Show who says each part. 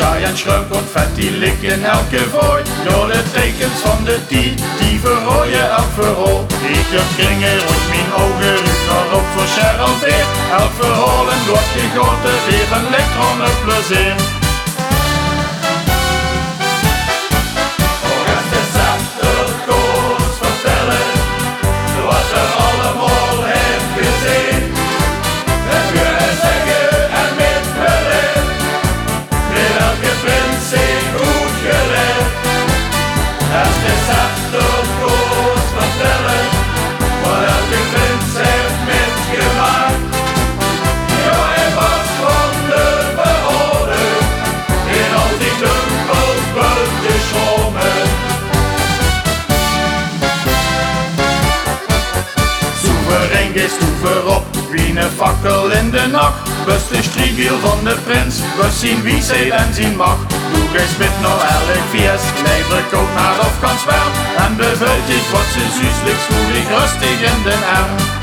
Speaker 1: en schrum confetti ligt in elke vooi. Door de tekens van de die, die verrooien elk verhoor. Ik heb kringen rond mijn ogen, ruikt nog op voor Cheryl weer. Elk verhoor en wordt gegoten, weer een elektronne plezier. is toever op. Wie een fakkel in de nacht, bus de striegiel van de prins, we zien wie ze en zien mag. Doe geen spit nou elk vies, nijver koopt naar of kan En bevult ik wat ze zuurlijk voel ik rustig in den arm.